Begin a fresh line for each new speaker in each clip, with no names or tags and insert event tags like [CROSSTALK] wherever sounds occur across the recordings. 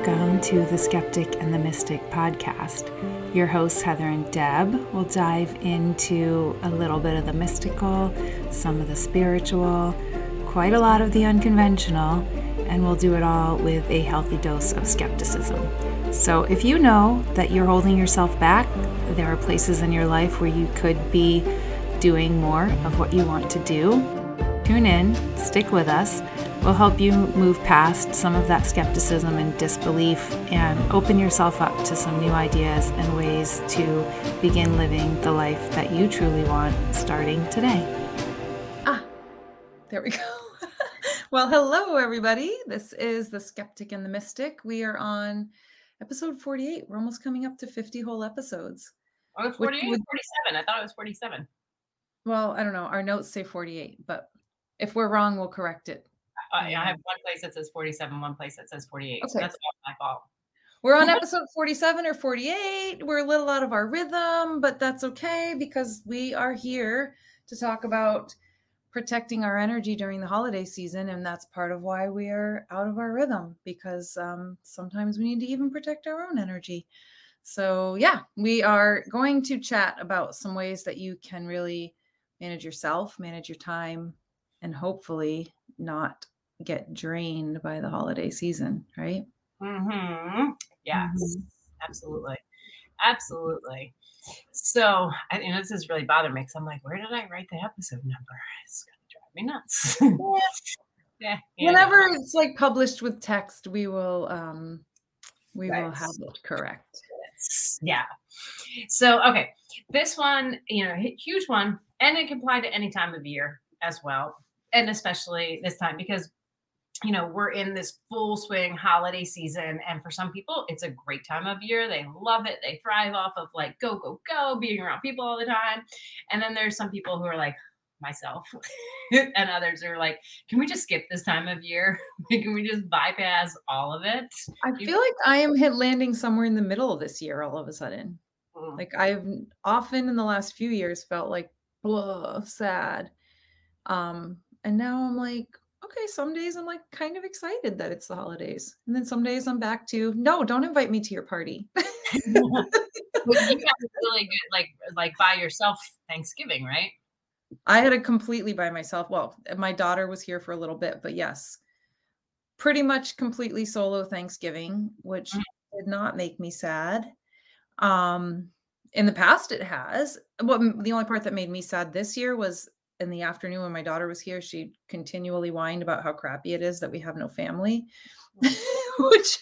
Welcome to the Skeptic and the Mystic podcast. Your hosts, Heather and Deb, will dive into a little bit of the mystical, some of the spiritual, quite a lot of the unconventional, and we'll do it all with a healthy dose of skepticism. So, if you know that you're holding yourself back, there are places in your life where you could be doing more of what you want to do, tune in, stick with us will help you move past some of that skepticism and disbelief and open yourself up to some new ideas and ways to begin living the life that you truly want starting today.
Ah, there we go. [LAUGHS] well, hello, everybody. This is The Skeptic and the Mystic. We are on episode 48. We're almost coming up to 50 whole episodes.
Oh, 48 47. I thought it was 47.
Well, I don't know. Our notes say 48, but if we're wrong, we'll correct it.
I have one place that says 47, one place that says 48. Okay. So that's my fault.
We're on [LAUGHS] episode 47 or 48. We're a little out of our rhythm, but that's okay because we are here to talk about protecting our energy during the holiday season. And that's part of why we are out of our rhythm because um, sometimes we need to even protect our own energy. So, yeah, we are going to chat about some ways that you can really manage yourself, manage your time, and hopefully not get drained by the holiday season, right?
Mm-hmm. Yes, mm-hmm. absolutely. Absolutely. So, I, you know, this is really bothering me because I'm like, where did I write the episode number? It's going to drive me nuts. [LAUGHS]
yeah. yeah. Whenever it's like published with text, we will, um, we right. will have it correct.
Yeah. So, okay. This one, you know, huge one, and it can apply to any time of year as well. And especially this time because you know, we're in this full swing holiday season. And for some people, it's a great time of year. They love it. They thrive off of like go, go, go, being around people all the time. And then there's some people who are like, myself [LAUGHS] and others are like, can we just skip this time of year? [LAUGHS] can we just bypass all of it?
I feel like I am hit landing somewhere in the middle of this year all of a sudden. Mm. Like I've often in the last few years felt like blah, sad. Um, and now I'm like, okay, some days I'm like kind of excited that it's the holidays. And then some days I'm back to, no, don't invite me to your party. [LAUGHS] you
got really good, like, like by yourself Thanksgiving, right?
I had it completely by myself. Well, my daughter was here for a little bit, but yes, pretty much completely solo Thanksgiving, which mm-hmm. did not make me sad. Um, in the past, it has. What well, the only part that made me sad this year was in the afternoon when my daughter was here, she continually whined about how crappy it is that we have no family, [LAUGHS] which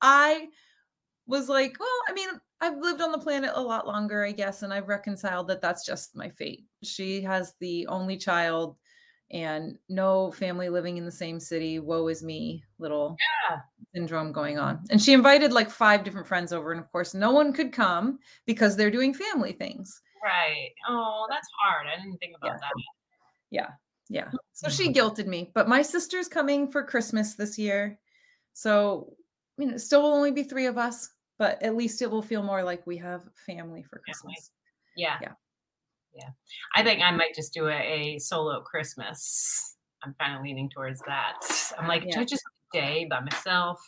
I was like, well, I mean, I've lived on the planet a lot longer, I guess, and I've reconciled that that's just my fate. She has the only child and no family living in the same city. Woe is me, little yeah. syndrome going on. And she invited like five different friends over, and of course, no one could come because they're doing family things.
Right. Oh, that's hard. I didn't think about
yeah.
that.
Yeah. Yeah. So mm-hmm. she guilted me. But my sister's coming for Christmas this year. So, I mean, it still will only be three of us, but at least it will feel more like we have family for Christmas.
Yeah. Yeah. Yeah. I think I might just do a, a solo Christmas. I'm kind of leaning towards that. [LAUGHS] I'm like, yeah. just day by myself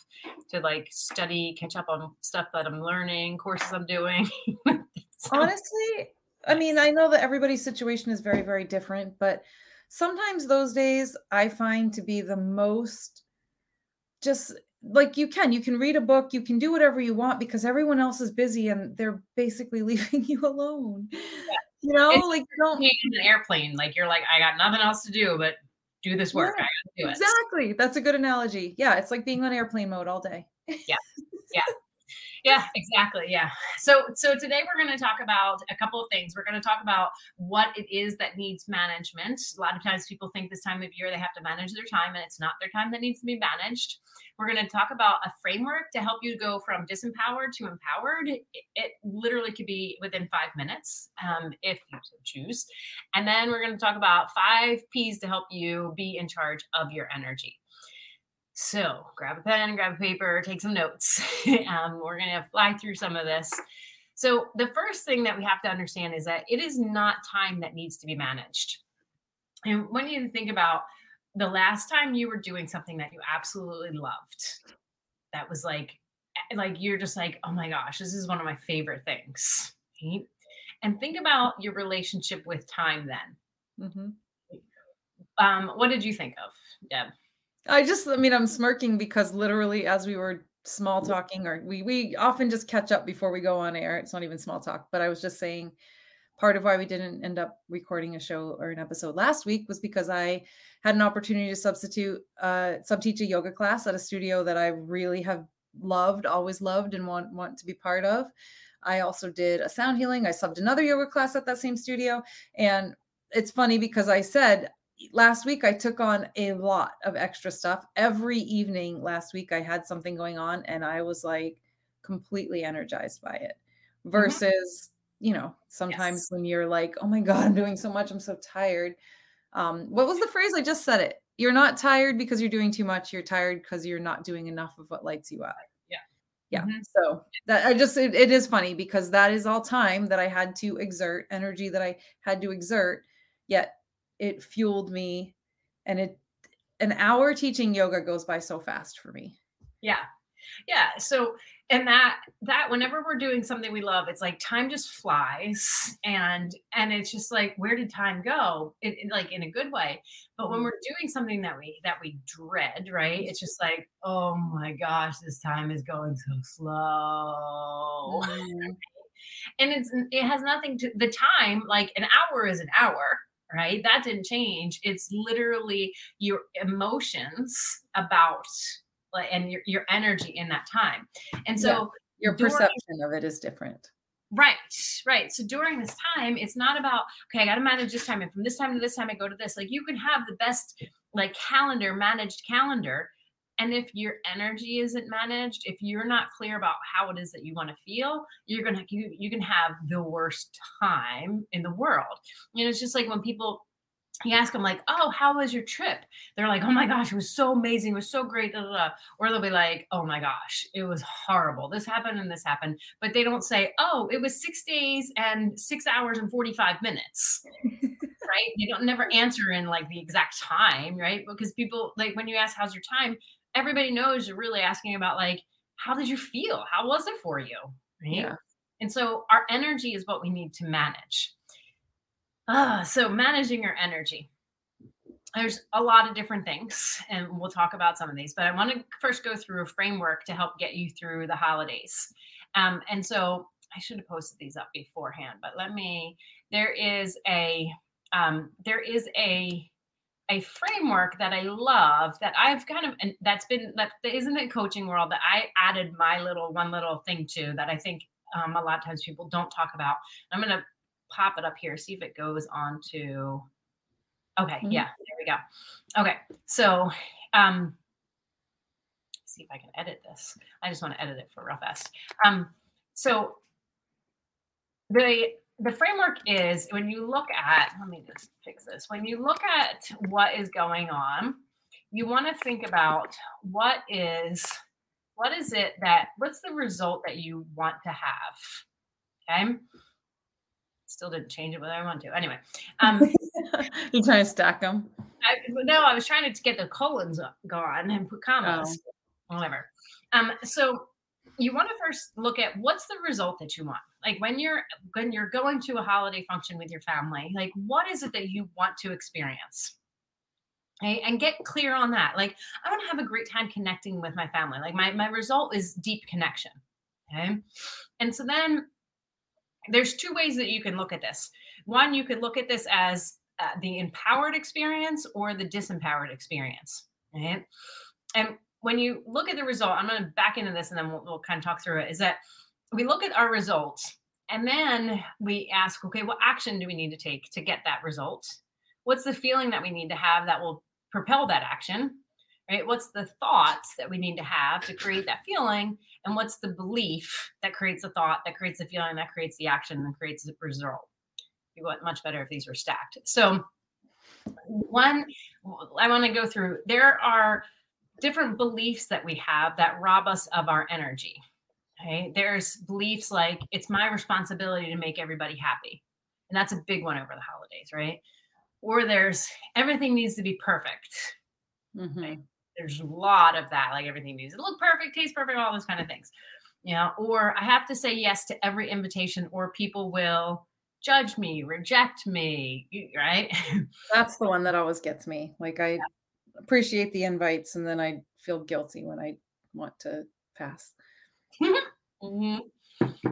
to like study, catch up on stuff that I'm learning, courses I'm doing. [LAUGHS]
Honestly, I mean, I know that everybody's situation is very, very different, but sometimes those days I find to be the most just like you can you can read a book you can do whatever you want because everyone else is busy and they're basically [LAUGHS] leaving you alone. Yeah. you know
it's
like
don't in an airplane like you're like i got nothing else to do but do this work
yeah, exactly that's a good analogy. Yeah it's like being on airplane mode all day.
Yeah yeah yeah exactly yeah. So so today we're going to talk about a couple of things. We're going to talk about what it is that needs management. A lot of times people think this time of year they have to manage their time and it's not their time that needs to be managed. We're going to talk about a framework to help you go from disempowered to empowered. It, it literally could be within five minutes um, if you choose. And then we're going to talk about five p's to help you be in charge of your energy so grab a pen, grab a paper, take some notes. [LAUGHS] um, we're going to fly through some of this. So, the first thing that we have to understand is that it is not time that needs to be managed. And when you think about the last time you were doing something that you absolutely loved, that was like eh, like you're just like oh my gosh this is one of my favorite things right? and think about your relationship with time then mm-hmm. um what did you think of deb
i just i mean i'm smirking because literally as we were small talking or we we often just catch up before we go on air it's not even small talk but i was just saying part of why we didn't end up recording a show or an episode last week was because i had an opportunity to substitute uh subteach a yoga class at a studio that i really have loved always loved and want want to be part of. I also did a sound healing i subbed another yoga class at that same studio and it's funny because i said last week I took on a lot of extra stuff. Every evening last week I had something going on and I was like completely energized by it. Mm-hmm. Versus, mm-hmm. you know, sometimes yes. when you're like, "Oh my god, I'm doing so much. I'm so tired." Um what was the phrase I just said it? You're not tired because you're doing too much. You're tired because you're not doing enough of what lights you up.
Yeah.
Yeah. Mm-hmm. So that I just it, it is funny because that is all time that I had to exert, energy that I had to exert. Yet it fueled me and it an hour teaching yoga goes by so fast for me.
Yeah. Yeah so and that that whenever we're doing something we love it's like time just flies and and it's just like where did time go? It, it, like in a good way. But when mm-hmm. we're doing something that we that we dread right it's just like oh my gosh this time is going so slow. Mm-hmm. [LAUGHS] and it's it has nothing to the time like an hour is an hour right? That didn't change. It's literally your emotions about like and your, your energy in that time. And so yeah.
your during, perception of it is different.
Right, right. So during this time, it's not about, okay, I got to manage this time. And from this time to this time, I go to this. Like you can have the best like calendar, managed calendar, and if your energy isn't managed, if you're not clear about how it is that you want to feel, you're gonna you, you can have the worst time in the world. You know, it's just like when people you ask them like, "Oh, how was your trip?" They're like, "Oh my gosh, it was so amazing, it was so great." Blah, blah, blah. Or they'll be like, "Oh my gosh, it was horrible. This happened and this happened," but they don't say, "Oh, it was six days and six hours and forty-five minutes." [LAUGHS] right? They don't never answer in like the exact time, right? Because people like when you ask, "How's your time?" Everybody knows you're really asking about like how did you feel? How was it for you? Right? Yeah. and so our energy is what we need to manage. Uh, so managing your energy. There's a lot of different things and we'll talk about some of these but i want to first go through a framework to help get you through the holidays. Um, and so i should have posted these up beforehand but let me there is a um, there is a a framework that I love that I've kind of and that's been that isn't the coaching world that I added my little one little thing to that I think um, a lot of times people don't talk about. I'm gonna pop it up here, see if it goes on to okay, mm-hmm. yeah, there we go. Okay, so um see if I can edit this. I just want to edit it for real fast. Um so the the framework is when you look at, let me just fix this. When you look at what is going on, you want to think about what is what is it that what's the result that you want to have? Okay? Still didn't change it whether i want to. Anyway um [LAUGHS]
you trying to stack them
I, no i was trying to get the colons gone and put commas oh. whatever. Um so you want to first look at what's the result that you want like when you're when you're going to a holiday function with your family like what is it that you want to experience? Okay and get clear on that. Like i want to have a great time connecting with my family. Like my my result is deep connection okay? And so then there's two ways that you can look at this. One you could look at this as uh, the empowered experience or the disempowered experience right and when you look at the result, I'm going to back into this and then we'll, we'll kind of talk through it. Is that we look at our results and then we ask, okay, what action do we need to take to get that result? What's the feeling that we need to have that will propel that action? Right? What's the thoughts that we need to have to create that feeling? And what's the belief that creates the thought, that creates the feeling, that creates the action, that creates the result? It'd much better if these were stacked. So, one, I want to go through. There are different beliefs that we have that rob us of our energy. Okay. There's beliefs like it's my responsibility to make everybody happy. And that's a big one over the holidays, right? Or there's everything needs to be perfect. Mm-hmm. Okay? there's a lot of that. Like everything needs to look perfect, taste perfect, all those kind of things. You know, or I have to say yes to every invitation, or people will judge me, reject me, right? [LAUGHS]
That's the one that always gets me. Like I yeah. appreciate the invites and then I feel guilty when I want to pass. [LAUGHS]
mm-hmm.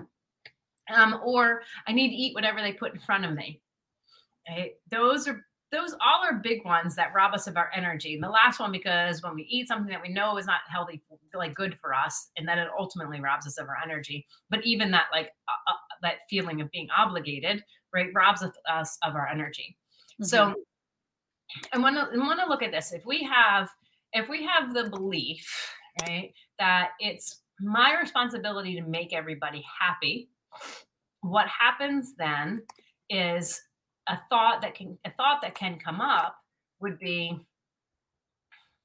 um, or I need to eat whatever they put in front of me. Right? Those are those all are big ones that rob us of our energy. And the last one, because when we eat something that we know is not healthy, like good for us, and then it ultimately robs us of our energy. But even that, like uh, uh, that feeling of being obligated, right, robs us of our energy. Mm-hmm. So, I want to want to look at this. If we have, if we have the belief, right, that it's my responsibility to make everybody happy, what happens then is a thought that can a thought that can come up would be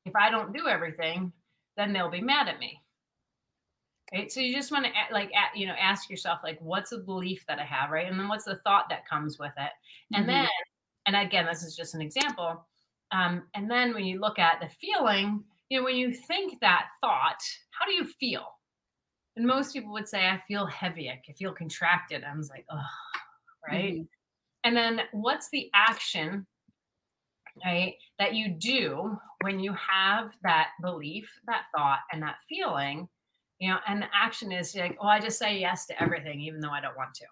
if I don't do everything, then they'll be mad at me. Right. So you just want to like you know ask yourself like what's the belief that I have, right? And then what's the thought that comes with it? And mm-hmm. then and again, this is just an example. Um, and then when you look at the feeling, you know, when you think that thought, how do you feel? And most people would say, I feel heavy, I feel contracted. I was like, oh, right. Mm-hmm. And then what's the action, right, that you do when you have that belief, that thought, and that feeling? You know, and the action is like, oh, I just say yes to everything, even though I don't want to.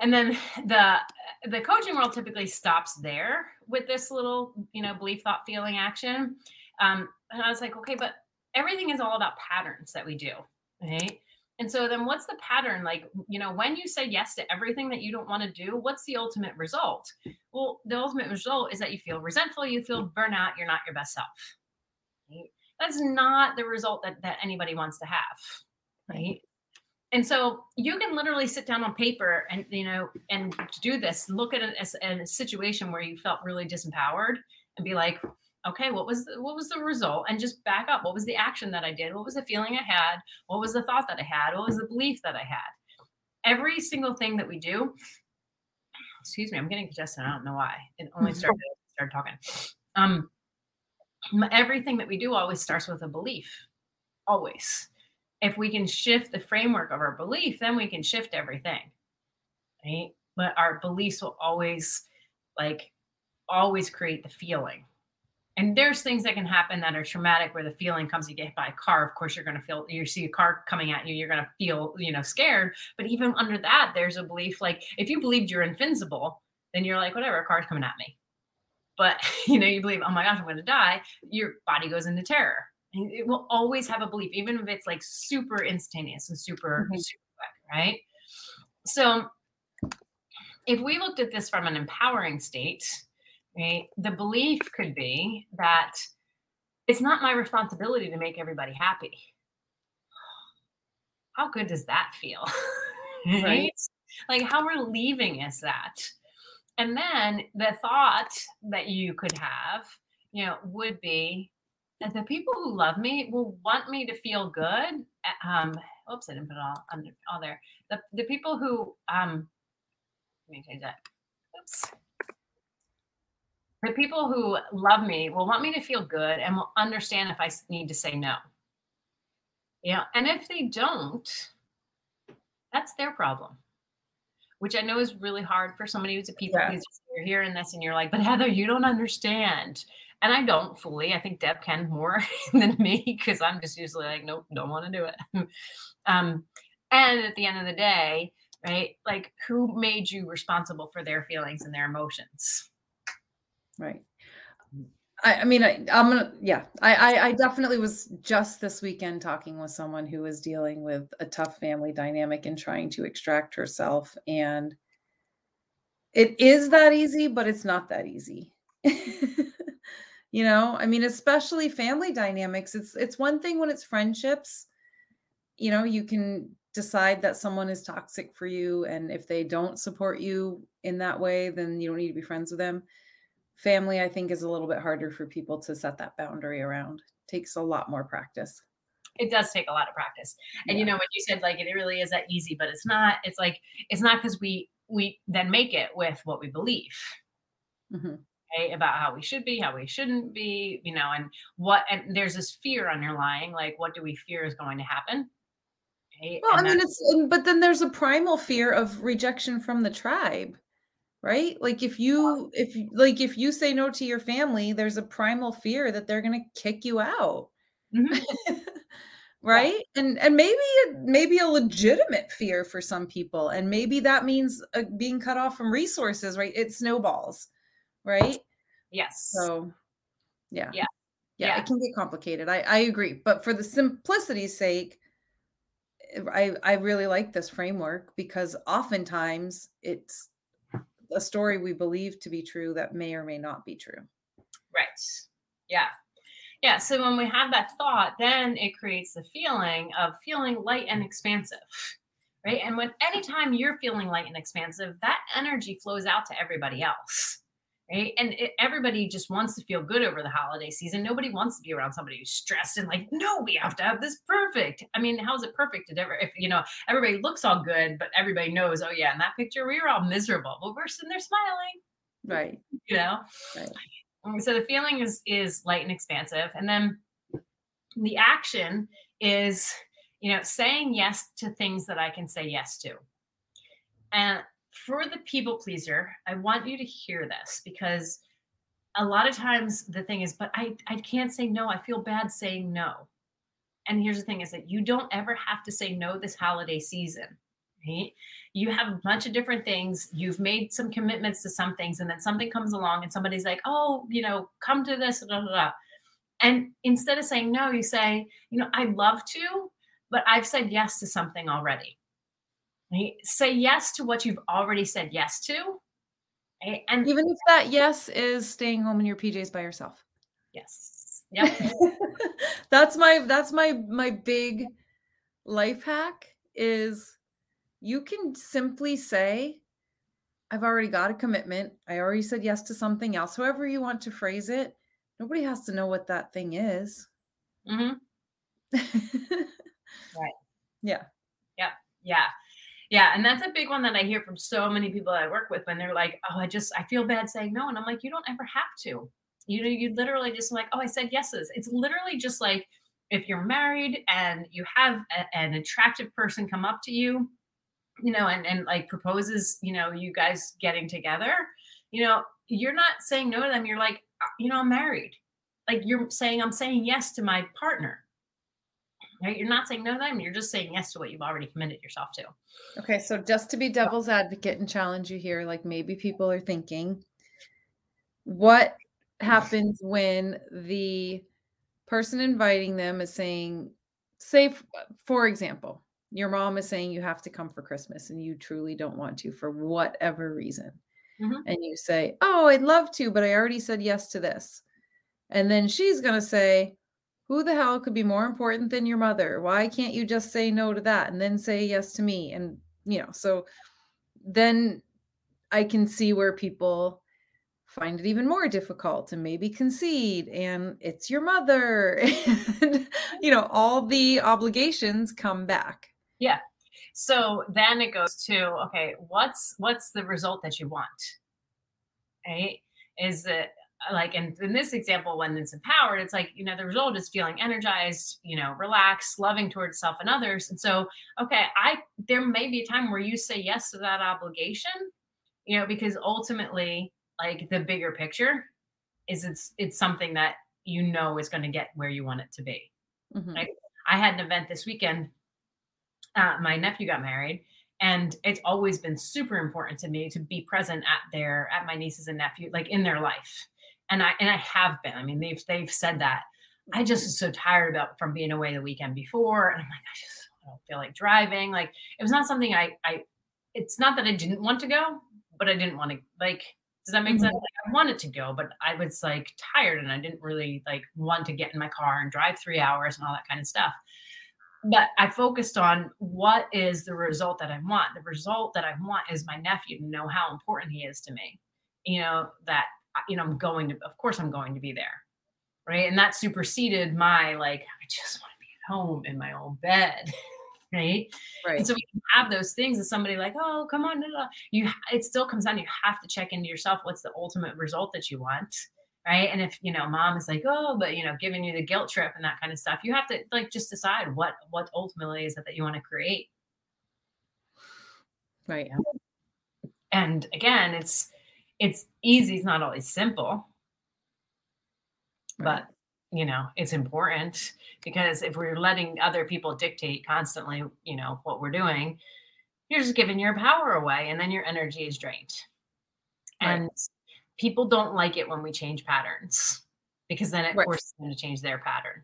And then the the coaching world typically stops there with this little, you know, belief, thought, feeling, action. Um, and I was like, okay, but everything is all about patterns that we do, right? And so then what's the pattern? Like, you know, when you say yes to everything that you don't want to do, what's the ultimate result? Well, the ultimate result is that you feel resentful, you feel burnout, you're not your best self. Right? That's not the result that, that anybody wants to have. Right. And so you can literally sit down on paper and, you know, and do this, look at as, as a situation where you felt really disempowered and be like, okay what was the, what was the result? And just back up. What was the action that i did? What was the feeling i had? What was the thought that i had? What was the belief that i had? Every single thing that we do excuse me i'm getting congested. I don't know why. It only [LAUGHS] started started talking. Um everything that we do always starts with a belief always. If we can shift the framework of our belief then we can shift everything right? But our beliefs will always like always create the feeling and there's things that can happen that are traumatic where the feeling comes you get hit by a car of course you're going to feel you see a car coming at you you're going to feel you know scared. But even under that there's a belief like if you believed you're invincible then you're like whatever a car's coming at me. But [LAUGHS] you know you believe oh my gosh i'm going to die your body goes into terror. And it will always have a belief even if it's like super instantaneous and super, mm-hmm. super quick right? So if we looked at this from an empowering state right? The belief could be that it's not my responsibility to make everybody happy. How good does that feel? [LAUGHS] right? right? Like, how relieving is that? And then the thought that you could have, you know, would be that the people who love me will want me to feel good. Eh, um, oops, I didn't put it all under all there. The the people who um, let me change that. Oops the people who love me will want me to feel good and will understand if I need to say no. Yeah. And if they don't, that's their problem, which I know is really hard for somebody who's a people yeah. you're hearing this and you're like, but Heather, you don't understand. And I don't fully. I think Deb can more [LAUGHS] than me because I'm just usually like, nope, don't want to do it. [LAUGHS] um, and at the end of the day, right, like who made you responsible for their feelings and their emotions?
Right. I, I mean, I, am gonna, yeah, I, I, I definitely was just this weekend talking with someone who was dealing with a tough family dynamic and trying to extract herself. And it is that easy, but it's not that easy. [LAUGHS] you know, I mean, especially family dynamics. It's, it's one thing when it's friendships, you know, you can decide that someone is toxic for you. And if they don't support you in that way, then you don't need to be friends with them family i think is a little bit harder for people to set that boundary around it takes a lot more practice
it does take a lot of practice and yeah. you know what you said like it really is that easy but it's not it's like it's not because we we then make it with what we believe mm-hmm. right? About how we should be, how we shouldn't be, you know, and what, and there's this fear underlying, like, what do we fear is going to happen?
Right? Well, and I mean, it's, but then there's a primal fear of rejection from the tribe, right? Like if you, if like, if you say no to your family, there's a primal fear that they're going to kick you out. Mm-hmm. [LAUGHS] right yeah. and and maybe maybe a legitimate fear for some people and maybe that means uh, being cut off from resources right it snowballs right
yes
so yeah
yeah
yeah, yeah. it can get complicated i i agree but for the simplicity's sake i i really like this framework because oftentimes it's a story we believe to be true that may or may not be true
right yeah yeah. So when we have that thought, then it creates the feeling of feeling light and expansive. Right. And when anytime you're feeling light and expansive, that energy flows out to everybody else. Right. And it, everybody just wants to feel good over the holiday season. Nobody wants to be around somebody who's stressed and like, no, we have to have this perfect. I mean, how's it perfect? If, if you know, everybody looks all good, but everybody knows, oh, yeah, in that picture, we were all miserable, but we're sitting there smiling.
Right.
You know? Right. Um, so the feeling is is light and expansive, and then the action is you know saying yes to things that I can say yes to. And for the people pleaser, I want you to hear this because a lot of times the thing is, but I I can't say no. I feel bad saying no. And here's the thing is that you don't ever have to say no this holiday season right? You have a bunch of different things. You've made some commitments to some things, and then something comes along and somebody's like, oh, you know, come to this. Blah, blah, blah. And instead of saying no, you say, you know, I'd love to, but I've said yes to something already. Right? Say yes to what you've already said yes to.
Right? And even if that yes is staying home in your PJs by yourself.
Yes. Yep. [LAUGHS]
that's my that's my my big life hack is you can simply say, I've already got a commitment. I already said yes to something else. However, you want to phrase it, nobody has to know what that thing is.
Mm-hmm. [LAUGHS] right.
Yeah.
Yeah. Yeah. Yeah. And that's a big one that I hear from so many people I work with when they're like, oh, I just, I feel bad saying no. And I'm like, you don't ever have to. You know, you literally just like, oh, I said yeses. It's literally just like if you're married and you have a, an attractive person come up to you you know, and and like proposes, you know, you guys getting together, you know, you're not saying no to them. You're like, uh, you know, I'm married. Like you're saying, I'm saying yes to my partner. Right? You're not saying no to them. You're just saying yes to what you've already committed yourself to.
Okay, so just to be devil's advocate and challenge you here, like maybe people are thinking, what happens when the person inviting them is saying, say, for example, your mom is saying you have to come for Christmas and you truly don't want to for whatever reason. Mm-hmm. And you say, Oh, I'd love to, but I already said yes to this. And then she's going to say, Who the hell could be more important than your mother? Why can't you just say no to that and then say yes to me? And, you know, so then I can see where people find it even more difficult to maybe concede and it's your mother [LAUGHS] and you know all the obligations come back
yeah. So then it goes to okay, what's what's the result that you want? Right? Is it like in, in this example when it's empowered it's like you know the result is feeling energized you know relaxed loving towards self and others. And so okay i there may be a time where you say yes to that obligation you know because ultimately like the bigger picture is it's it's something that you know is going to get where you want it to be. Mm-hmm. right i had an event this weekend uh, my nephew got married and it's always been super important to me to be present at their at my nieces and nephew like in their life and i and i have been i mean they've they've said that i just was so tired about from being away the weekend before and i'm like i just I don't feel like driving like it was not something i i it's not that i didn't want to go but i didn't want to like does that make mm-hmm. sense like, i wanted to go but i was like tired and i didn't really like want to get in my car and drive three hours and all that kind of stuff but I focused on what is the result that I want. The result that I want is my nephew to know how important he is to me. You know, that, you know, I'm going to, of course, I'm going to be there. Right. And that superseded my, like, I just want to be at home in my own bed. right? [LAUGHS]
Right.
And so we can have those things as somebody like, oh, come on, you. It still comes down. You have to check into yourself. What's the ultimate result that you want? right and if you know mom is like oh but you know giving you the guilt trip and that kind of stuff you have to like just decide what what ultimately is it that you want to create
right
and again it's it's easy it's not always simple right. but you know it's important because if we're letting other people dictate constantly you know what we're doing you're just giving your power away and then your energy is drained right. and people don't like it when we change patterns because then it right. forces them to change their pattern.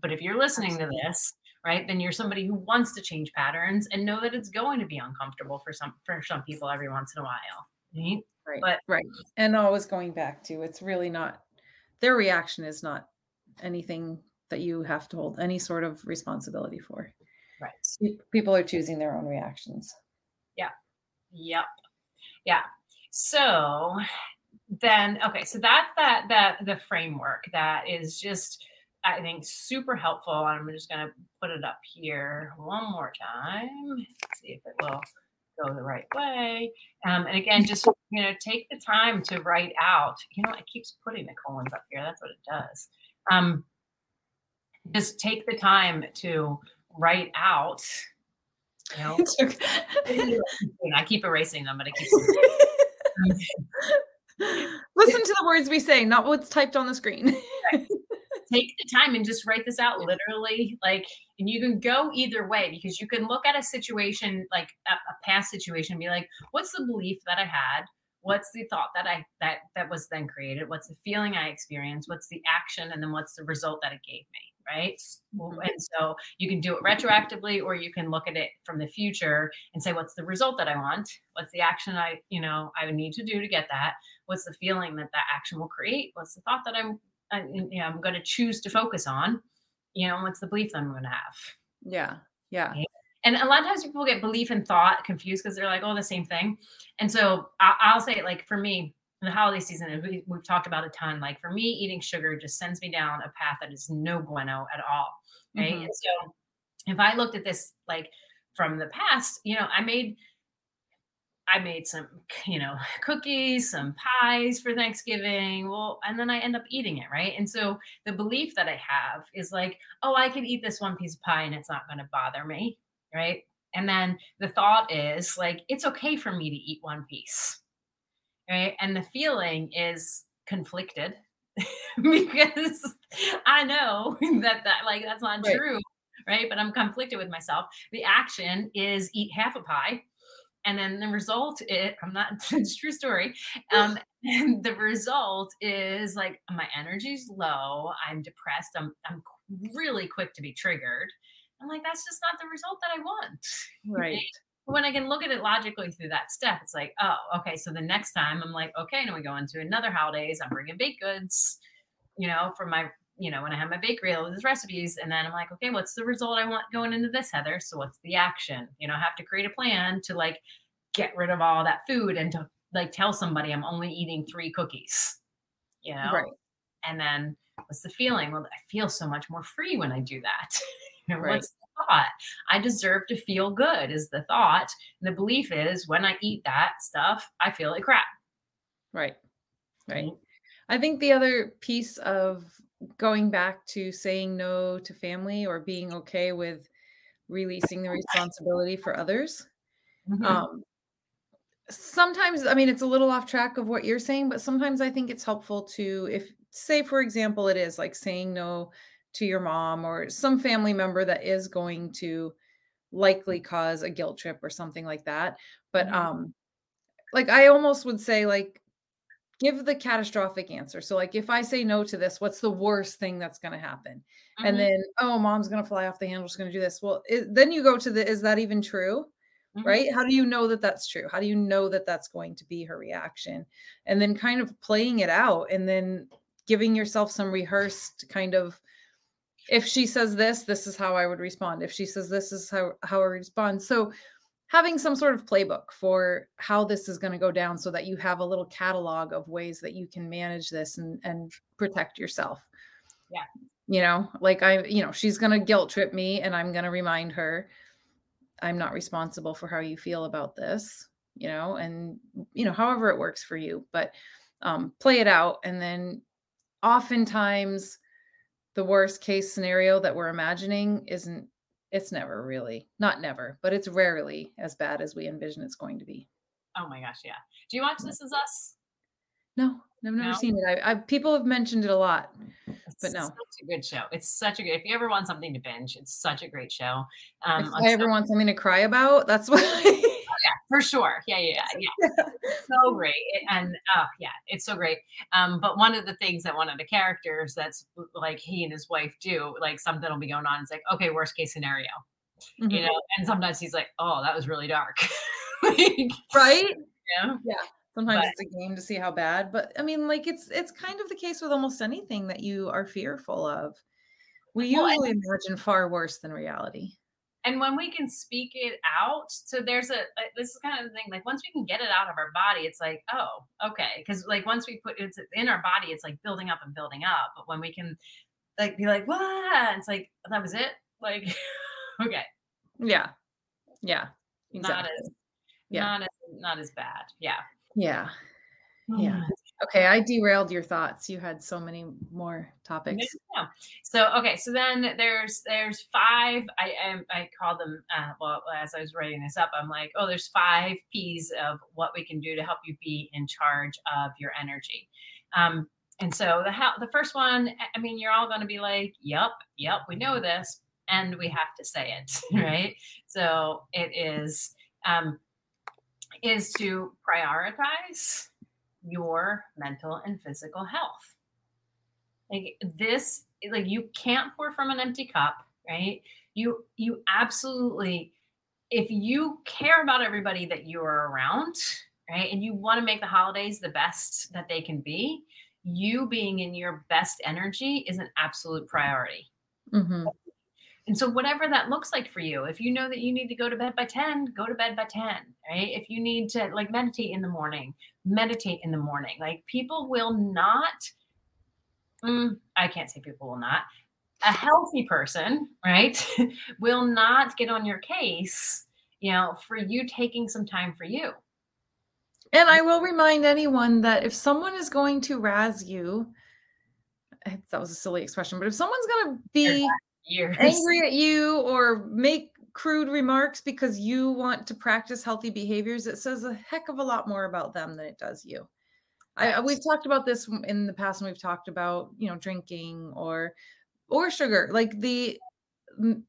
But if you're listening Absolutely. to this, right, then you're somebody who wants to change patterns and know that it's going to be uncomfortable for some for some people every once in a while. Right.
Right. But right. And always going back to it's really not their reaction is not anything that you have to hold any sort of responsibility for.
Right.
People are choosing their own reactions.
Yeah. Yep. Yeah. So then, okay, so that's that that the framework that is just I think super helpful. I'm just going to put it up here one more time. See if it will go the right way. Um, and again, just [LAUGHS] you know, take the time to write out. You know, it keeps putting the colons up here. That's what it does. Um, just take the time to write out. You know, [LAUGHS] I keep erasing them, but it keeps. [LAUGHS]
Listen to the words we say, not what's typed on the screen.
Take the time and just write this out literally. Like, and you can go either way because you can look at a situation, like a, a past situation, be like, what's the belief that I had? What's the thought that I that that was then created? What's the feeling I experienced? What's the action? And then what's the result that it gave me? right? Mm-hmm. And so you can do it retroactively, or you can look at it from the future and say, what's the result that I want? What's the action I, you know, I would need to do to get that? What's the feeling that that action will create? What's the thought that I'm, I, you know, I'm going to choose to focus on? You know, what's the belief that I'm going to have?
Yeah. Yeah.
And a lot of times people get belief and thought confused because they're like, oh, the same thing. And so I'll say, like, for me, in the holiday season, we, we've talked about a ton. Like for me, eating sugar just sends me down a path that is no bueno at all. Right. Mm-hmm. And so if I looked at this like from the past, you know, I made I made some, [LAUGHS] you know, [LAUGHS] cookies, some pies for Thanksgiving. Well, and then I end up eating it, right? And so the belief that I have is like, oh, I can eat this one piece of pie and it's not going to bother me, right? And then the thought is like, it's okay for me to eat one piece, right? And the feeling is conflicted [LAUGHS] because I know that that like that's not right. true, right? But I'm conflicted with myself. The action is eat half a pie. And then the result it I'm not [LAUGHS] it's true story. Um and the result is like my energy's low, I'm depressed, I'm I'm really quick to be triggered. I'm like, that's just not the result that I want. [LAUGHS]
Right.
when I can look at it logically through that step, it's like, oh, okay. So the next time I'm like, okay, now we go into another holidays. I'm bringing baked goods, you know, for my, you know, when I have my bakery, all these recipes. And then I'm like, okay, what's the result I want going into this, Heather? So what's the action? You know, I have to create a plan to like get rid of all that food and to like tell somebody I'm only eating three cookies, you know?
Right.
And then what's the feeling? Well, I feel so much more free when I do that. [LAUGHS] you know, right. what's the thought. I deserve to feel good, is the thought. And the belief is when I eat that stuff, I feel like crap.
Right. Right. I think the other piece of going back to saying no to family or being okay with releasing the responsibility for others. Mm-hmm. Um, sometimes, I mean, it's a little off track of what you're saying, but sometimes I think it's helpful to, if, say, for example, it is like saying no to your mom or some family member that is going to likely cause a guilt trip or something like that but mm-hmm. um like i almost would say like give the catastrophic answer. So like if i say no to this what's the worst thing that's going to happen mm-hmm. and then oh mom's going to fly off the handle she's going to do this. Well it, then you go to the is that even true? Mm-hmm. right? How do you know that that's true? How do you know that that's going to be her reaction? And then kind of playing it out and then giving yourself some rehearsed kind of if she says this this is how i would respond. If she says this is how how i respond. So having some sort of playbook for how this is going to go down so that you have a little catalog of ways that you can manage this and and protect yourself.
Yeah.
You know like i you know she's going to guilt trip me and i'm going to remind her i'm not responsible for how you feel about this you know and you know however it works for you but um, play it out. And then oftentimes the worst case scenario that we're imagining isn't it's never really not never but it's rarely as bad as we envision it's going to be.
Oh my gosh yeah. Do you watch this is us?
No i've never no? seen it. I, I, people have mentioned it a lot
it's
but no.
It's such a good show. It's such a good if you ever want something to binge it's such a great show.
Um if i ever want something to cry about that's [LAUGHS] what
yeah, for sure. Yeah, yeah, yeah. [LAUGHS] so great. And oh yeah, it's so great. Um, but one of the things that one of the characters that's like he and his wife do, like something will be going on. It's like, okay, worst case scenario. Mm-hmm. You know, and sometimes he's like, Oh, that was really dark. [LAUGHS]
like, right? Yeah. Yeah. Sometimes but, it's a game to see how bad. But I mean, like it's it's kind of the case with almost anything that you are fearful of. We well, usually imagine far worse than reality
and when we can speak it out so there's a this is kind of the thing like once we can get it out of our body it's like oh okay. Because like once we put it's in our body it's like building up and building up. But when we can like be like what it's like that was it? Like [LAUGHS] okay.
Yeah. Yeah.
Exactly. not as yeah. not as not as bad. Yeah.
Yeah. Yeah mm. Okay, I derailed your thoughts. You had so many more topics.
Yeah. So okay, so then there's there's five. I I, I call them. Uh, well, as I was writing this up, I'm like, oh, there's five P's of what we can do to help you be in charge of your energy. Um, and so the how the first one, I mean, you're all going to be like, yep, yep, we know this, and we have to say it, [LAUGHS] right? So it is um, is to prioritize your mental and physical health. Like this, like you can't pour from an empty cup, right? You you absolutely if you care about everybody that you're around, right? And you want to make the holidays the best that they can be, you being in your best energy is an absolute priority. Mm-hmm. And so, whatever that looks like for you, if you know that you need to go to bed by 10, go to bed by 10, right? If you need to like meditate in the morning, meditate in the morning. Like, people will not, mm, I can't say people will not, a healthy person, right, [LAUGHS] will not get on your case, you know, for you taking some time for you.
And I will remind anyone that if someone is going to razz you, that was a silly expression, but if someone's going to be years. angry at you or make crude remarks because you want to practice healthy behaviors, it says a heck of a lot more about them than it does you. I, we've talked about this in the past, and we've talked about you know drinking or or sugar. Like the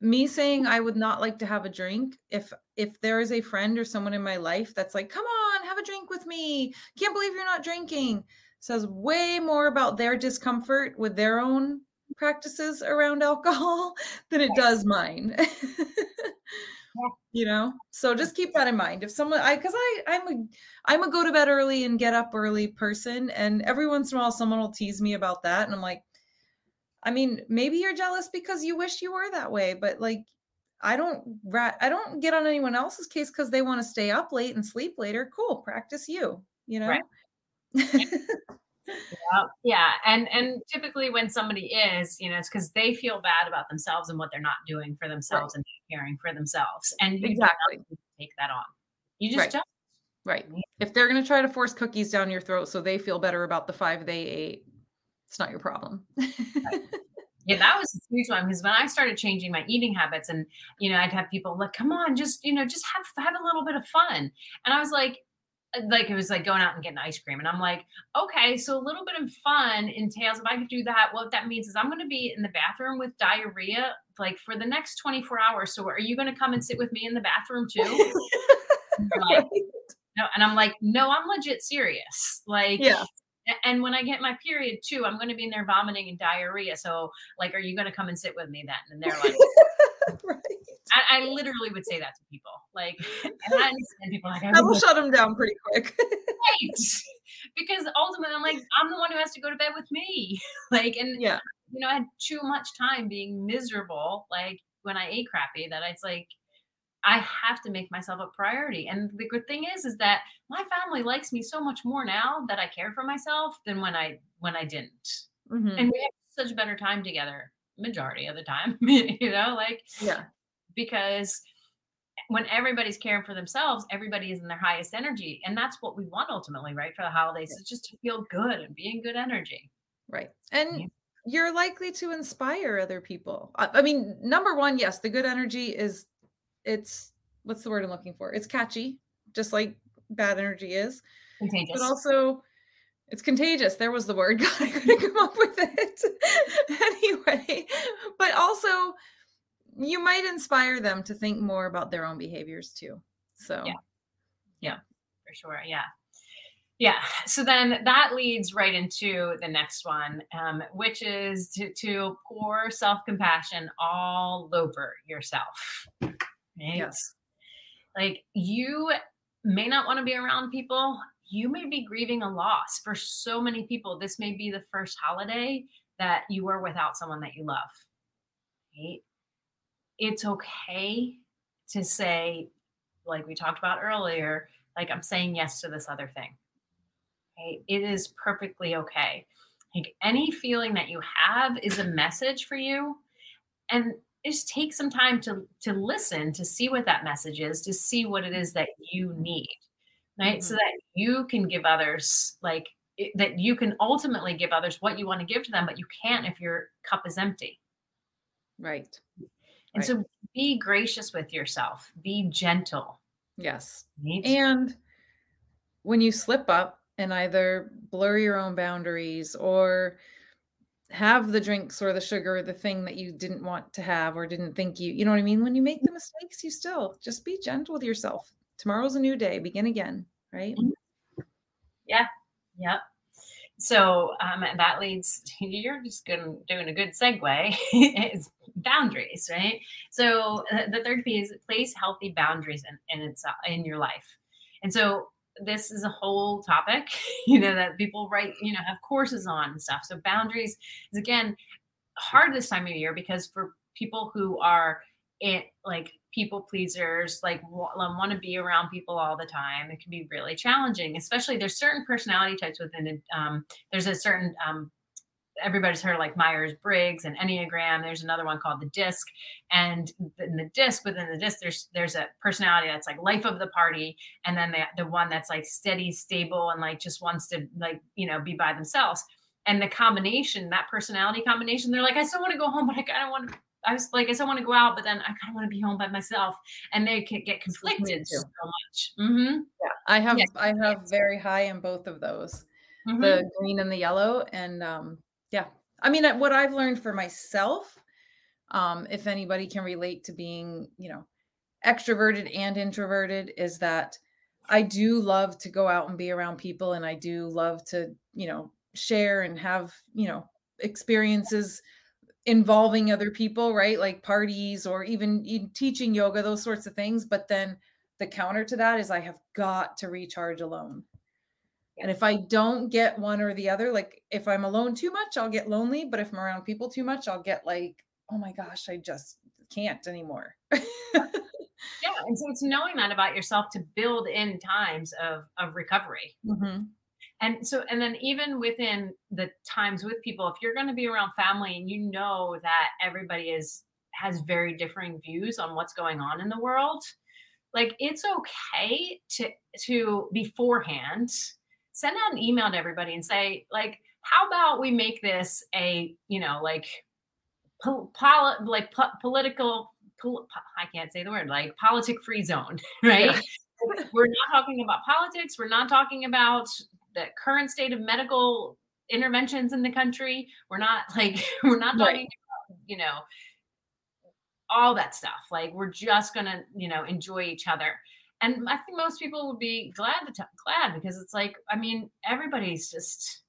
me saying I would not like to have a drink if if there is a friend or someone in my life that's like, come on, have a drink with me. Can't believe you're not drinking. Says way more about their discomfort with their own practices around alcohol [LAUGHS] than it does mine. [LAUGHS] you know? So just keep that in mind. If someone i because i i'm a i'm a go to bed early and get up early person and every once in a while someone will tease me about that and i'm like i mean maybe you're jealous because you wish you were that way but like i don't rat, i don't get on anyone else's case because they want to stay up late and sleep later. Cool practice you you know? Right. [LAUGHS]
yeah, yeah, and and typically when somebody is, you know, it's because they feel bad about themselves and what they're not doing for themselves right. and caring for themselves, and exactly take that on. You just
right.
don't.
Right. If they're going to try to force cookies down your throat so they feel better about the five they ate, it's not your problem. [LAUGHS]
Yeah, that was a huge one because when I started changing my eating habits, and you know, I'd have people like, "Come on, just you know, just have have a little bit of fun," and I was like, like it was like going out and getting ice cream. And I'm like, okay, so a little bit of fun entails if I could do that, what that means is I'm going to be in the bathroom with diarrhea like for the next 24 hours. So are you going to come and sit with me in the bathroom too? [LAUGHS] and, like, no, and I'm like, no, I'm legit serious. Like, yeah. And when I get my period too, I'm going to be in there vomiting and diarrhea. So, like, are you going to come and sit with me then? And they're like, [LAUGHS] right. I, I, [LAUGHS] literally would say that to people. Like, [LAUGHS] and, I,
people like, I will shut them down pretty quick.
right. [LAUGHS] Because ultimately, I'm like, I'm the one who has to go to bed with me. like, and yeah, you know, I had too much time being miserable. Like when I ate crappy, that it's like, I have to make myself a priority. And the good thing is, is that my family likes me so much more now that I care for myself than when I when I didn't. Mm-hmm. And we have such better time together majority of the time, you know, like,
yeah,
because when everybody's caring for themselves, everybody is in their highest energy. And that's what we want ultimately, right? For the holidays, is just to feel good and be in good energy.
right. And you're likely to inspire other people. I, I mean, number one, yes, the good energy is it's what's the word I'm looking for? It's catchy, just like bad energy is.
Contagious.
But also it's contagious. There was the word. [LAUGHS] God, I couldn't come up with it. [LAUGHS] anyway, but also you might inspire them to think more about their own behaviors too. So
Yeah. yeah, for sure. Yeah. Yeah. So then that leads right into the next one, um, which is to, to pour self compassion all over yourself. Right?
yes.
Like you may not want to be around people. You may be grieving a loss. For so many people, this may be the first holiday that you are without someone that you love. Right? It's okay to say, like we talked about earlier, like I'm saying yes to this other thing. Okay. It is perfectly okay. Like any feeling that you have is a message for you. And just take some time to to listen to see what that message is to see what it is that you need right so
Mhm.
that you can give others like it- that you can ultimately give others what you want to give to them but you can't if your cup is empty
Right.
And
Right.
so be gracious with yourself be gentle
Yes.
right?
And when you slip up and either blur your own boundaries or have the drinks or the sugar or the thing that you didn't want to have or didn't think you, you know what I mean? When you make the mistakes, you still just be gentle with yourself. Tomorrow's a new day, begin again, right? Mm-hmm. Yeah.
Yep. So um, that leads [LAUGHS] you're just good, doing a good segue. [LAUGHS] is boundaries, right? So uh, the third P is place healthy boundaries in, in its in your life, and so this is a whole topic, [LAUGHS] you know, that people write, you know, have courses on and stuff. So boundaries is again hard this time of year because for people who are it like people pleasers like want to be around people all the time it can be really challenging especially there's certain personality types within it um, there's a certain um, everybody's heard of like myers-briggs and enneagram there's another one called the disc and in the disc within the disc there's there's a personality that's like life of the party and then the, the one that's like steady stable and like just wants to like you know be by themselves and the combination that personality combination they're like i still want to go home but i kind of want to I was like, I still want to go out, but then I kind of want to be home by myself, and they can get conflicted so much. Mm-hmm.
Yeah. I have
Yeah.
I have very high in both of those.
Mm-hmm.
the green and the yellow and um yeah i mean what i've learned for myself um if anybody can relate to being you know extroverted and introverted is that i do love to go out and be around people and i do love to you know share and have you know experiences involving other people right like parties or even teaching yoga those sorts of things but then the counter to that is i have got to recharge alone and if I don't get one or the other, like if I'm alone too much, I'll get lonely. But if I'm around people too much, I'll get like, oh my gosh, I just can't anymore.
Yeah, and so it's knowing that about yourself to build in times of of recovery.
Mhm.
And so, and then even within the times with people, if you're going to be around family and you know that everybody is has very differing views on what's going on in the world, like it's okay to to beforehand send out an email to everybody and say like how about we make this a you know like pol- poli- like po- political pol- po- i can't say the word like politic free zone [LAUGHS] right? We're not talking about politics. We're not talking about the current state of medical interventions in the country we're not [LAUGHS] like we're not
Right.
talking about you know all that stuff like we're just gonna you know enjoy each other and i think most people would be glad to t- glad because it's like i mean everybody's just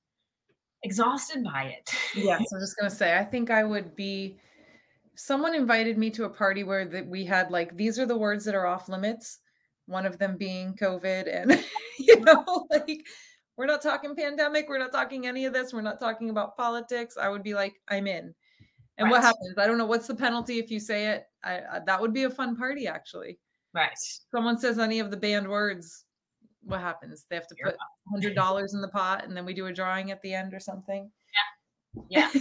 exhausted by it
yes, [LAUGHS] I'm just gonna say, I think I would be. Someone invited me to a party where that we had like these are the words that are off limits. One of them being COVID, and [LAUGHS] you know, like we're not talking pandemic, we're not talking any of this, we're not talking about politics. I would be like, I'm in. And what happens? I don't know what's the penalty if you say it. I, I that would be a fun party actually.
right
Someone says any of the banned words, what happens? They have to
You're
put hundred dollars in the pot, and then we do a drawing at the end or something.
yeah yeah. [LAUGHS]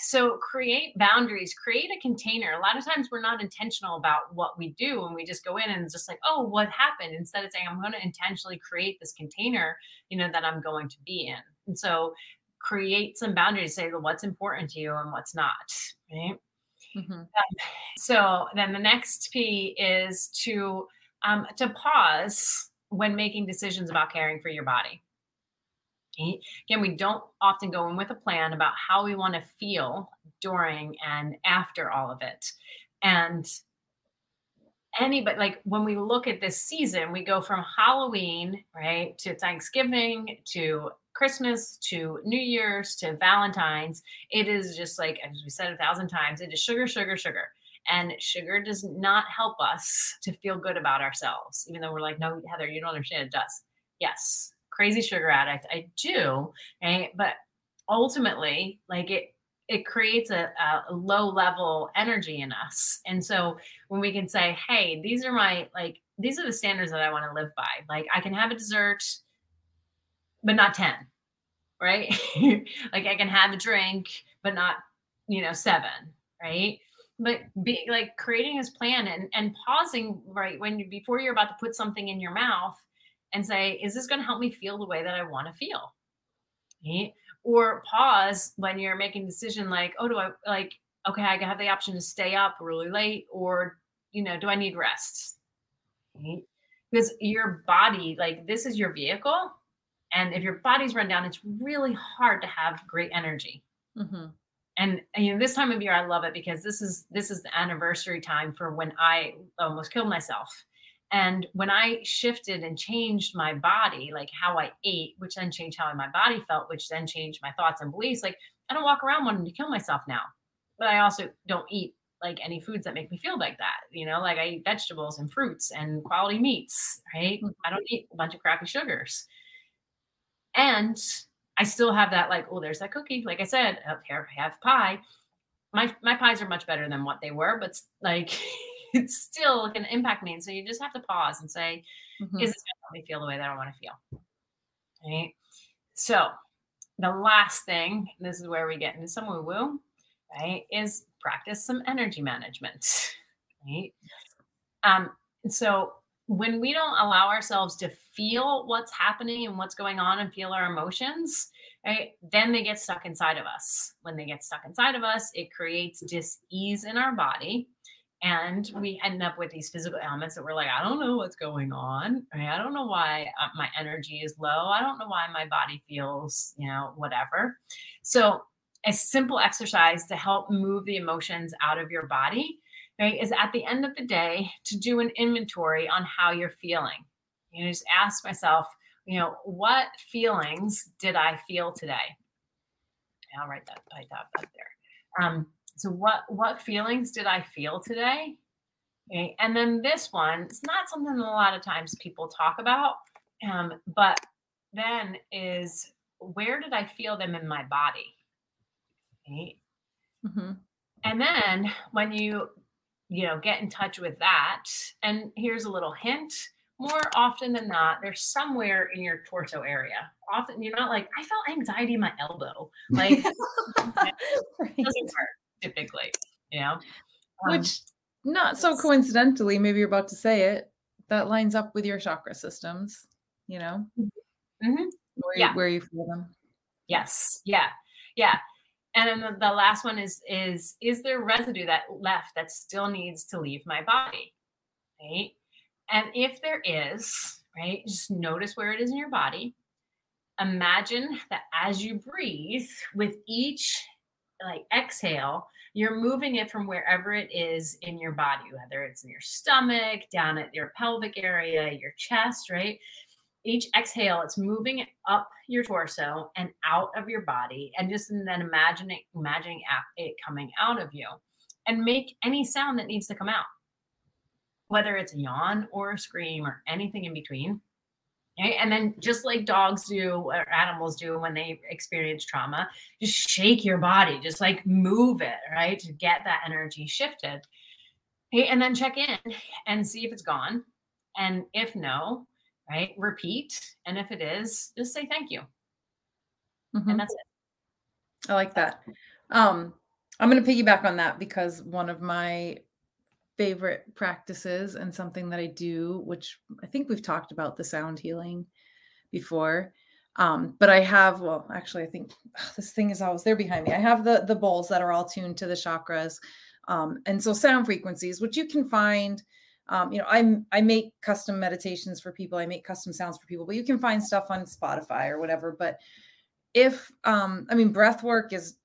So create boundaries, create a container. A lot of times we're not intentional about what we do and we just go in and it's just like, oh, what happened? Instead of saying, I'm going to intentionally create this container, you know, that I'm going to be in. And so create some boundaries, say what's important to you and what's not. Right. Mm-hmm. Um, so then the next P is to um, to pause when making decisions about caring for your body. Again, we don't often go in with a plan about how we want to feel during and after all of it. And anybody, like when we look at this season, we go from Halloween, right, to Thanksgiving, to Christmas, to New Year's, to Valentine's. It is just like, as we said a thousand times, it is sugar, sugar, sugar. And sugar does not help us to feel good about ourselves, even though we're like, no, Heather, you don't understand. It does. Yes, crazy sugar addict. I do, right? But ultimately, like it it creates a, a, low level energy in us. And so when we can say, hey, these are my like these are the standards that I want to live by. Like I can have a dessert, but not 10, right? [LAUGHS] like I can have a drink, but not, you know, seven, right? But be like creating this plan and and pausing right when you before you're about to put something in your mouth and say, is this going to help me feel the way that I want to feel? Right? Or pause when you're making a decision like, oh, do I like, okay, I have the option to stay up really late or, you know, do I need rest? Right? Because your body, like, this is your vehicle. And if your body's run down, it's really hard to have great energy. Mm-hmm. And, and you know, this time of year, I love it because this is this is the anniversary time for when I almost killed myself and when I shifted and changed my body, like how I ate, which then changed how my body felt, which then changed my thoughts and beliefs, like I don't walk around wanting to kill myself now. But I also don't eat like any foods that make me feel like that. You know, like I eat vegetables and fruits and quality meats, right? Mm-hmm. I don't eat a bunch of crappy sugars. And I still have that, like, oh, there's that cookie. Like I said, up here I have pie. My my pies are much better than what they were, but like [LAUGHS] it's still can impact me. And so you just have to pause and say, mm-hmm. is this going to help me feel the way that I want to feel? Right. So the last thing, this is where we get into some woo woo, right, is practice some energy management. [LAUGHS] Right. Um, so when we don't allow ourselves to feel what's happening and what's going on and feel our emotions, right, then they get stuck inside of us. When they get stuck inside of us, it creates dis-ease in our body and we end up with these physical ailments that we're like i don't know what's going on. I don't know why uh, my energy is low. I don't know why my body feels you know whatever. So a simple exercise to help move the emotions out of your body right is at the end of the day to do an inventory on how you're feeling. You know just ask myself you know what feelings did i feel today? I'll write that write that up there. Um, so what what feelings did I feel today? Okay. And then this one, it's not something that a lot of times people talk about, um, but then is where did I feel them in my body? Okay. Mm-hmm. And then when you you know get in touch with that, and here's a little hint: more often than not, they're somewhere in your torso area. Often you're not like I felt anxiety in my elbow, like [LAUGHS] right. doesn't work typically, you know.
Um, Which not so coincidentally, maybe you're about to say it, that lines up with your chakra systems, you know, mm-hmm. mm-hmm. where, yeah. where you feel them.
Yes. Yeah. Yeah. And then the, the last one is is is there residue that left that still needs to leave my body? Right. And if there is, right, just notice where it is in your body. Imagine that as you breathe, with each like exhale, you're moving it from wherever it is in your body, whether it's in your stomach, down at your pelvic area, your chest, right? Each exhale, it's moving up your torso and out of your body, and just and then imagining imagining it coming out of you, and make any sound that needs to come out, whether it's a yawn or a scream or anything in between. Okay? And then just like dogs do or animals do when they experience trauma, just shake your body, just like move it, right? To get that energy shifted. And then check in and see if it's gone. And if no, right, repeat. And if it is, just say thank you. Mm-hmm. And that's it.
I like that. Um, I'm going to piggyback on that because one of my favorite practices and something that I do, which I think we've talked about the sound healing before. Um, but I have, well, actually, I think ugh, [SIGHS] this thing is always there behind me. I have the the bowls that are all tuned to the chakras, um, and so sound frequencies, which you can find. Um, you know, I I make custom meditations for people. I make custom sounds for people, but you can find stuff on Spotify or whatever. But if um, I mean, breath work is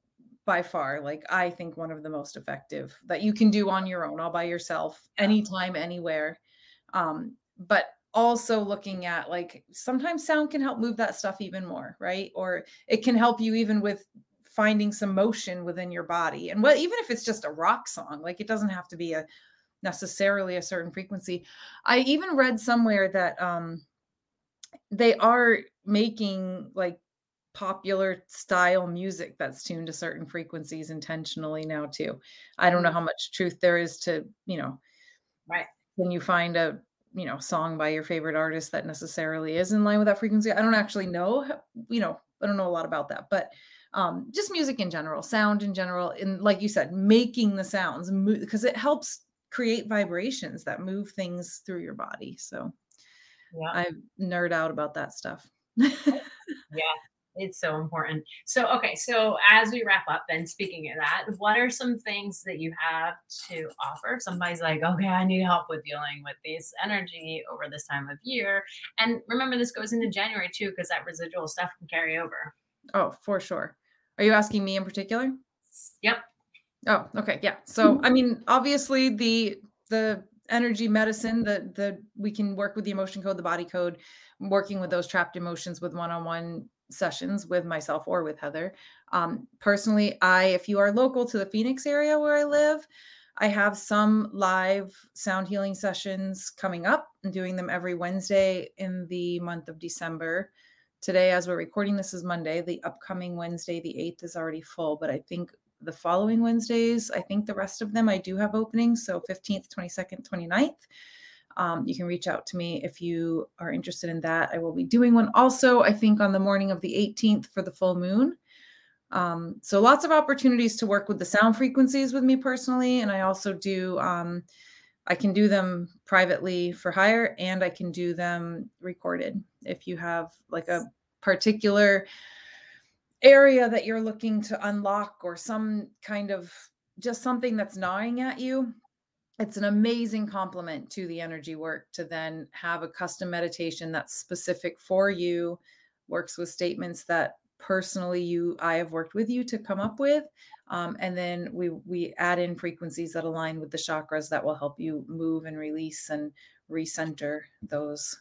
by far like i think one of the most effective that you can do on your own all by yourself anytime anywhere. Um, but also looking at like sometimes sound can help move that stuff even more right? Or it can help you even with finding some motion within your body. And what even if it's just a rock song like it doesn't have to be a necessarily a certain frequency. I even read somewhere that um they are making like popular style music that's tuned to certain frequencies intentionally now too. I don't know how much truth there is to, you know,
right.
Can you find a, you know, song by your favorite artist that necessarily is in line with that frequency? I don't actually know, you know, I don't know a lot about that, but um just music in general, sound in general, and like you said, making the sounds because it helps create vibrations that move things through your body. So yeah. I nerd out about that stuff. [LAUGHS]
yeah, it's so important. So, okay, so as we wrap up, then speaking of that, what are some things that you have to offer? Somebody's like, okay, I need help with dealing with this energy over this time of year. And remember, this goes into January too, because that residual stuff can carry over.
Oh, for sure. Are you asking me in particular?
Yep.
Oh, okay. Yeah. So, I mean, obviously, the, the, energy medicine that the we can work with the emotion code the body code working with those trapped emotions with one-on-one sessions with myself or with Heather. Um, personally, I, if you are local to the Phoenix area where I live, I have some live sound healing sessions coming up. I'm doing them every Wednesday in the month of December. Today, as we're recording, this is Monday. The upcoming Wednesday, the 8th, is already full, but I think the following Wednesdays, I think the rest of them I do have openings. So 15th, 22nd, 29th um, you can reach out to me if you are interested in that. I will be doing one also, I think, on the morning of the 18th for the full moon. Um, so lots of opportunities to work with the sound frequencies with me personally. And I also do, um, I can do them privately for hire and I can do them recorded. If you have like a particular area that you're looking to unlock or some kind of just something that's gnawing at you, it's an amazing complement to the energy work to then have a custom meditation that's specific for you works with statements that personally you i have worked with you to come up with um, and then we we add in frequencies that align with the chakras that will help you move and release and recenter those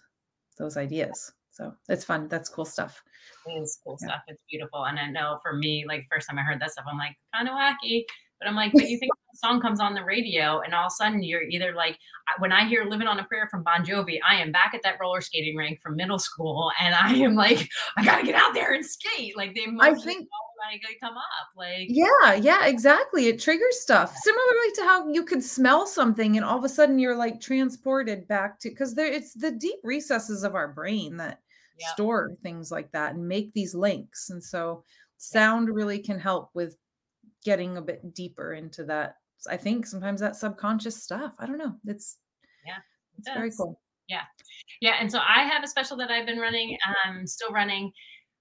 those ideas. So it's fun. That's cool stuff.
It is cool yeah. stuff. It's beautiful. And i know for me like first time i heard that stuff i'm like kind of wacky but I'm like, but you think the song comes on the radio, and all of a sudden you're either like, when I hear "Living on a Prayer" from Bon Jovi, I am back at that roller skating rink from middle school, and I am like, I gotta get out there and skate. Like they,
I think
they come up. Like
yeah, yeah, exactly. It triggers stuff similarly to how you could smell something, and all of a sudden you're like transported back to because there it's the deep recesses of our brain that yep. store things like that and make these links, and so sound really can help with getting a bit deeper into that. I think sometimes that subconscious stuff. I don't know. It's
yeah, it
it's does. very cool.
Yeah, yeah. And so I have a special that I've been running, um, still running,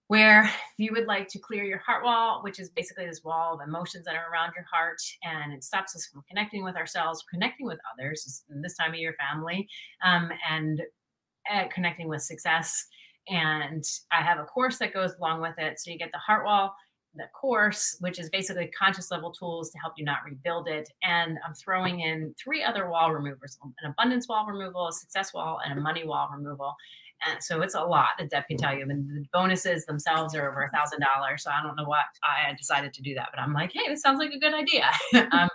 where if you would like to clear your heart wall, which is basically this wall of emotions that are around your heart, and it stops us from connecting with ourselves, connecting with others, this time of your family, um, and uh, connecting with success. And I have a course that goes along with it. So you get the heart wall, the course, which is basically conscious level tools to help you not rebuild it. And I'm throwing in three other wall removers an abundance wall removal, a success wall, and a money wall removal. And so it's a lot, that Deb can tell you. And the bonuses themselves are over a thousand dollars. So I don't know what I decided to do that, but I'm like, hey, this sounds like a good idea. [LAUGHS] um,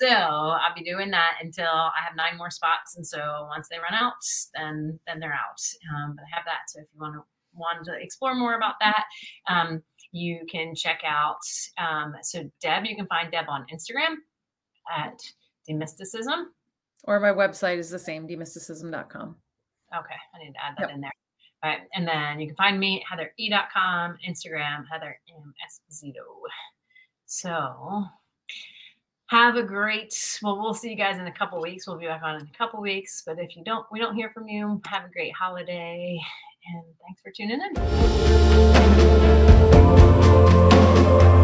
so I'll be doing that until I have nine more spots. And so once they run out, then then they're out. Um, but I have that. So if you want to want to explore more about that, um, you can check out. Um, so Deb, you can find Deb on Instagram at demysticism.
Or my website is the same, demysticism.com.
Okay, I need to add that yep. in there. All right, and then you can find me at heathere.com, Instagram, Heather M. Esposito. So have a great well we'll see you guys in a couple weeks we'll be back on in a couple weeks but if you don't we don't hear from you have a great holiday and thanks for tuning in Senhor.